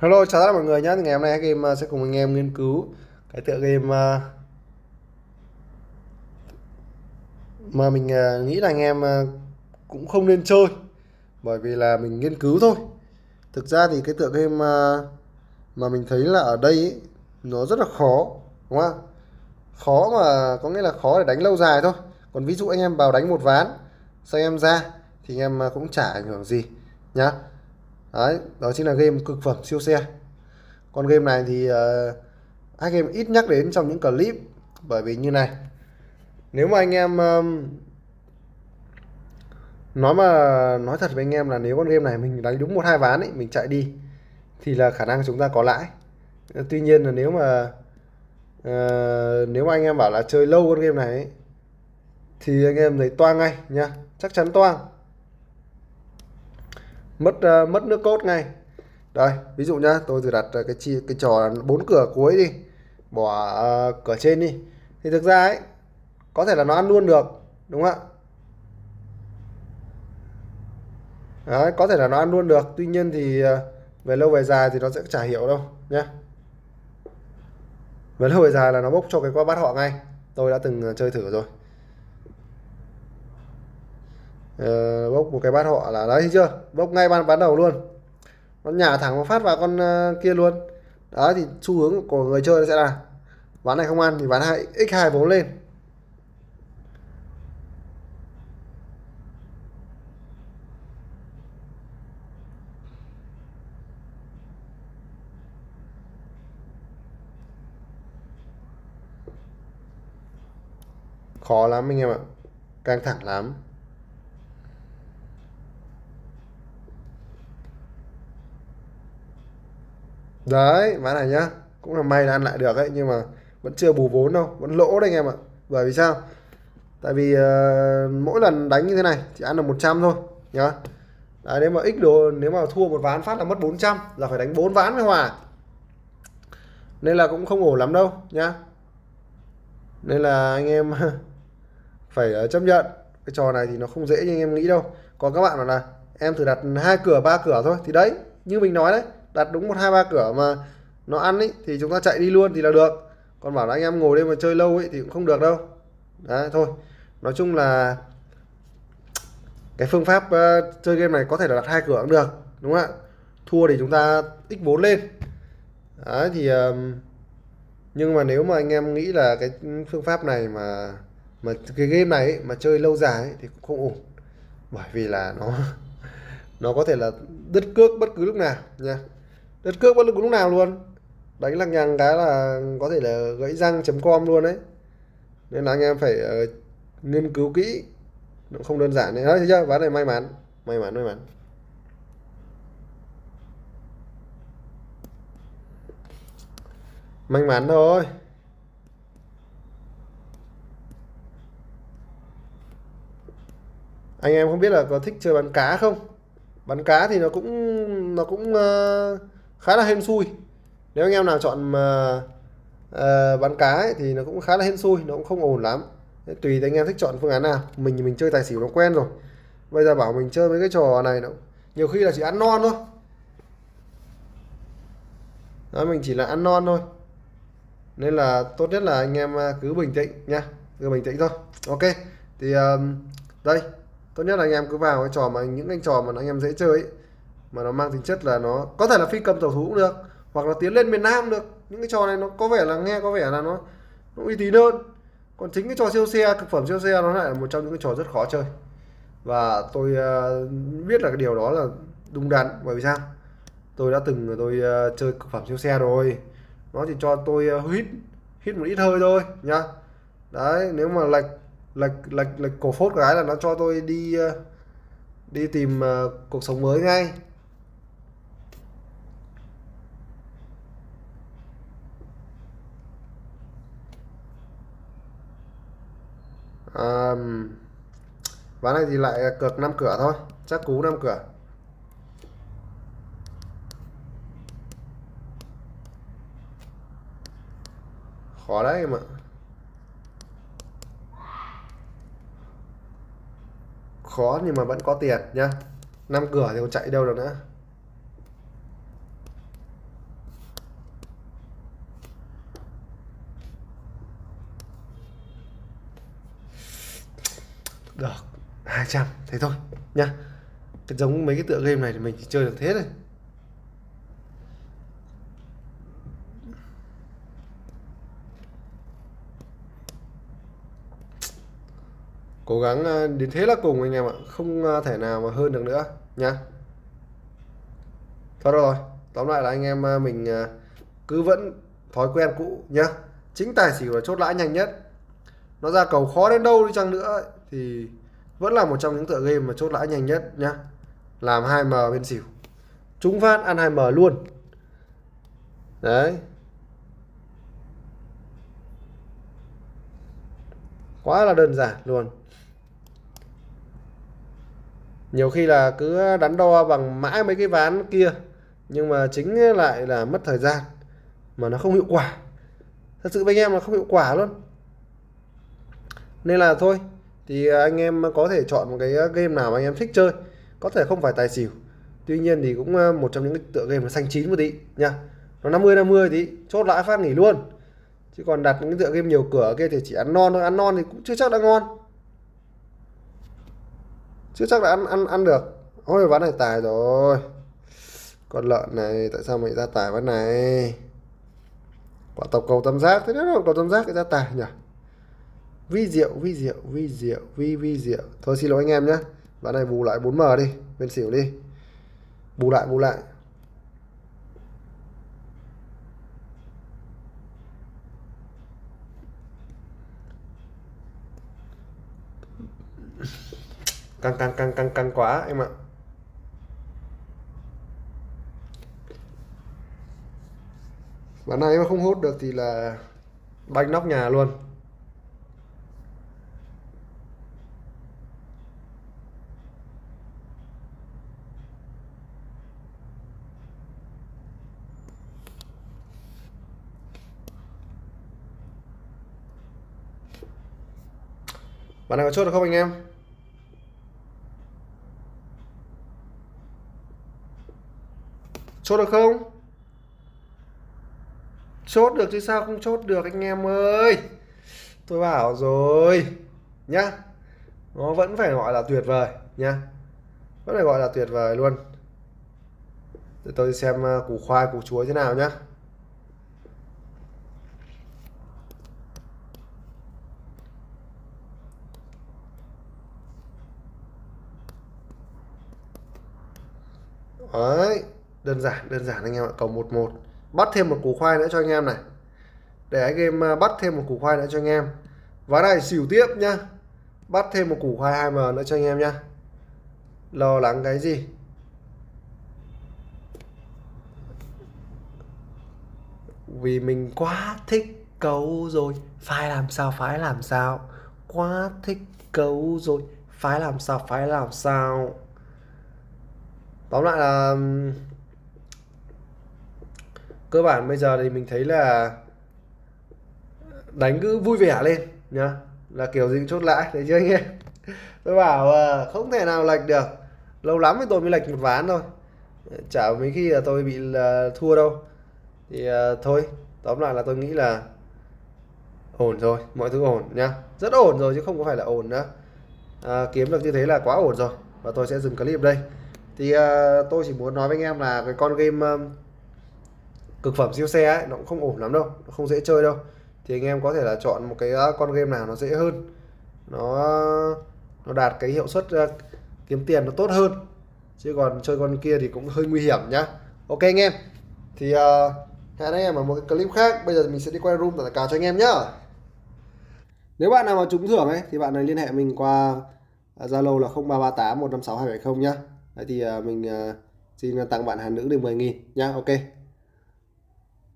Hello chào tất cả mọi người nhé. Ngày hôm nay game uh, sẽ cùng anh em nghiên cứu cái tựa game uh, mà mình uh, nghĩ là anh em cũng không nên chơi bởi vì là mình nghiên cứu thôi. Thực ra thì cái tựa game mà mình thấy là ở đây ấy, nó rất là khó đúng không? Khó mà có nghĩa là khó để đánh lâu dài thôi. Còn ví dụ anh em vào đánh một ván sau em ra thì anh em cũng chả ảnh hưởng gì nhá đấy đó chính là game cực phẩm siêu xe. Con game này thì uh, anh em ít nhắc đến trong những clip bởi vì như này. Nếu mà anh em um, nói mà nói thật với anh em là nếu con game này mình đánh đúng một hai ván ấy mình chạy đi thì là khả năng chúng ta có lãi. Tuy nhiên là nếu mà uh, nếu mà anh em bảo là chơi lâu con game này ấy, thì anh em thấy toang ngay nha. Chắc chắn toang mất uh, mất nước cốt ngay. Đây ví dụ nhá tôi thử đặt ờ, cái chi cái trò bốn cửa cuối đi bỏ uh, cửa trên đi. Thì thực ra ấy có thể là nó ăn luôn được đúng không ạ? Đấy, có thể là nó ăn luôn được tuy nhiên thì uh, về lâu về dài thì nó sẽ chả hiểu đâu nhá. Về lâu về dài là nó bốc cho cái qua bắt họ ngay. Tôi đã từng chơi thử rồi uh, bốc một cái bát họ là đấy chưa? Bốc ngay ban bán đầu luôn. Nó nhả thẳng một phát vào con uh, kia luôn. Đó thì xu hướng của người chơi sẽ là ván này không ăn thì ván hai x 2 vốn lên. Khó lắm anh em ạ. Căng thẳng lắm. Đấy ván này nhá. Cũng là may là ăn lại được ấy nhưng mà vẫn chưa bù vốn đâu vẫn lỗ đấy anh em ạ. Bởi vì sao? Tại vì uh, mỗi lần đánh như thế này chỉ ăn được 100 thôi nhá. Đấy, nếu mà x đồ nếu mà thua một ván phát là mất 400 là phải đánh 4 ván mới hòa. Nên là cũng không ổn lắm đâu nhá. Nên là anh em phải ờ, chấp nhận. Cái trò này thì nó không dễ như anh em nghĩ đâu. Còn các bạn bảo là em thử đặt hai cửa ba cửa thôi. Thì đấy như mình nói đấy đặt đúng một hai ba cửa mà nó ăn ấy thì chúng ta chạy đi luôn thì là được. Còn bảo là anh em ngồi đây mà chơi lâu ấy thì cũng không được đâu. Đấy thôi. Nói chung là cái phương pháp uh, chơi game này có thể là đặt hai cửa cũng được đúng không ạ? Thua thì chúng ta x 4 lên. Đấy thì uh, nhưng mà nếu mà anh em nghĩ là cái phương pháp này mà mà cái game này ấy, mà chơi lâu dài ấy, thì cũng không ổn. Bởi vì là nó nó có thể là đứt cước bất cứ lúc nào nha đất cước bất lực lúc nào luôn. Đánh lằng nhằng cái là có thể là gãy răng chấm com luôn đấy. Nên là anh em phải uh, nghiên cứu kỹ. Nó không đơn giản đấy. Đấy thấy chưa? Ván này may mắn. May mắn may mắn. May mắn thôi. Anh em không biết là có thích chơi bắn cá không? Bắn cá thì nó cũng nó cũng uh, khá là hên xui. Nếu anh em nào chọn mà uh, bán cá ấy, thì nó cũng khá là hên xui nó cũng không ổn lắm. Tùy anh em thích chọn phương án nào. Mình thì mình chơi tài xỉu nó quen rồi. Bây giờ bảo mình chơi mấy cái trò này nó nhiều khi là chỉ ăn non thôi. Đó mình chỉ là ăn non thôi. Nên là tốt nhất là anh em ờ, cứ bình tĩnh nha. Cứ bình tĩnh thôi. Ok. Thì um, đây. Tốt nhất là anh em cứ vào cái trò mà những anh trò mà anh em dễ chơi ấy, mà nó mang tính chất là nó có thể là phi cầm tàu thú cũng được hoặc là tiến lên miền Nam được. Những cái trò này nó có vẻ là nghe có vẻ là nó nó uy tín hơn. Còn chính cái trò siêu xe thực phẩm siêu xe nó lại là một trong những cái trò rất khó chơi. Và tôi uh, biết là cái điều đó là đúng đắn bởi vì sao? Tôi đã từng tôi uh, chơi thực phẩm siêu xe rồi. Nó chỉ cho tôi uh, hít hít một ít hơi thôi nhá. Đấy nếu mà lệch lệch lệch lệch cổ phốt cái là nó cho tôi đi uh, đi tìm uh, cuộc sống mới ngay. À, ván này thì lại cược 5 cửa thôi chắc cú 5 cửa. Khó đấy em ạ. Khó nhưng mà vẫn có tiền nhá. Năm cửa thì còn chạy đâu được nữa. Được 200 thế thôi nha cái giống mấy cái tựa game này thì mình chỉ chơi được thế thôi. Cố gắng ờ, đến thế là cùng anh em ạ, không ờ, thể nào mà hơn được nữa nha thôi rồi, tóm lại là anh em ờ, mình cứ vẫn thói quen cũ, nhá. Chính tài xỉu là chốt lãi nhanh nhất. Nó ra cầu khó đến đâu đi chăng nữa thì vẫn là một trong những tựa game mà chốt lãi nhanh nhất nhá. Làm 2m bên xỉu. Trúng phát, ăn 2m luôn. Đấy. Quá là đơn giản luôn. Nhiều khi là cứ đắn đo bằng mãi mấy cái ván kia, nhưng mà chính lại là mất thời gian, mà nó không hiệu quả. Thật sự với anh em là không hiệu quả luôn. Nên là thôi thì à, anh em có thể chọn một cái à, game nào mà anh em thích chơi, có thể không phải tài xỉu. Tuy nhiên thì cũng à, một trong những cái tựa game nó xanh chín một tí, nha. Nó 50 50 tí, chốt lãi phát nghỉ luôn. Chứ còn đặt những tựa game nhiều cửa kia thì chỉ ăn non thôi, ăn non thì cũng chưa chắc đã ngon. Chưa chắc đã ăn ăn ăn được. Ôi, ván này tài rồi. Con lợn này, tại sao mày ra tài ván này? Quả tộc cầu tam giác, thế đó cầu tam giác cái ra tài nhỉ? Vi diệu vi diệu vi diệu, vi vi diệu. Thôi xin lỗi anh em nhé ván này bù lại 4m đi, bên xỉu đi. Bù lại bù lại. Căng căng căng căng căng quá em ạ. Ván này mà không hút được thì là banh nóc nhà luôn. Bạn nào có chốt được không anh em? Chốt được không? Chốt được chứ sao không chốt được anh em ơi? Tôi bảo rồi, Nhá. Nó vẫn phải gọi là tuyệt vời, nhá. Vẫn phải gọi là tuyệt vời luôn. Để tôi xem à, củ khoai, củ chuối thế nào nhá. Đấy, đơn giản, đơn giản anh em ạ, cầu 11. Bắt thêm một củ khoai nữa cho anh em này. Để anh em à, bắt thêm một củ khoai nữa cho anh em. Ván này xỉu tiếp nhá. Bắt thêm một củ khoai 2M nữa cho anh em nhá. Lo lắng cái gì? Vì mình quá thích cấu rồi, phải làm sao phải làm sao. Quá thích cấu rồi, phải làm sao phải làm sao tóm lại là cơ bản bây giờ thì mình thấy là đánh cứ vui vẻ lên nhá. Là kiểu gì chốt lãi đấy chứ anh em? Tôi bảo ờ, không thể nào lệch được. Lâu lắm thì tôi mới lệch một ván thôi. Chả mấy khi là tôi bị là thua đâu. Thì uh, thôi tóm lại là tôi nghĩ là ổn rồi mọi thứ ổn nhá. Rất ổn rồi chứ không có phải là ổn nữa. À, kiếm được như thế là quá ổn rồi. Và tôi sẽ dừng clip đây thì uh, tôi chỉ muốn nói với anh em là cái con game um, cực phẩm siêu xe ấy nó cũng không ổn lắm đâu nó không dễ chơi đâu. Thì anh em có thể là chọn một cái uh, con game nào nó dễ hơn nó nó đạt cái hiệu suất uh, kiếm tiền nó tốt hơn. Chứ còn chơi con kia thì cũng hơi nguy hiểm nhá. Ok anh em. Thì uh, hẹn anh em ở một cái clip khác. Bây giờ mình sẽ đi quay room tất cả cho anh em nhá. Nếu bạn nào mà trúng thưởng ấy thì bạn này liên hệ mình qua Zalo là 0338 156 270 nhá. Đấy thì à, mình à, xin tặng bạn Hàn nữ được 10.000 nhá ok.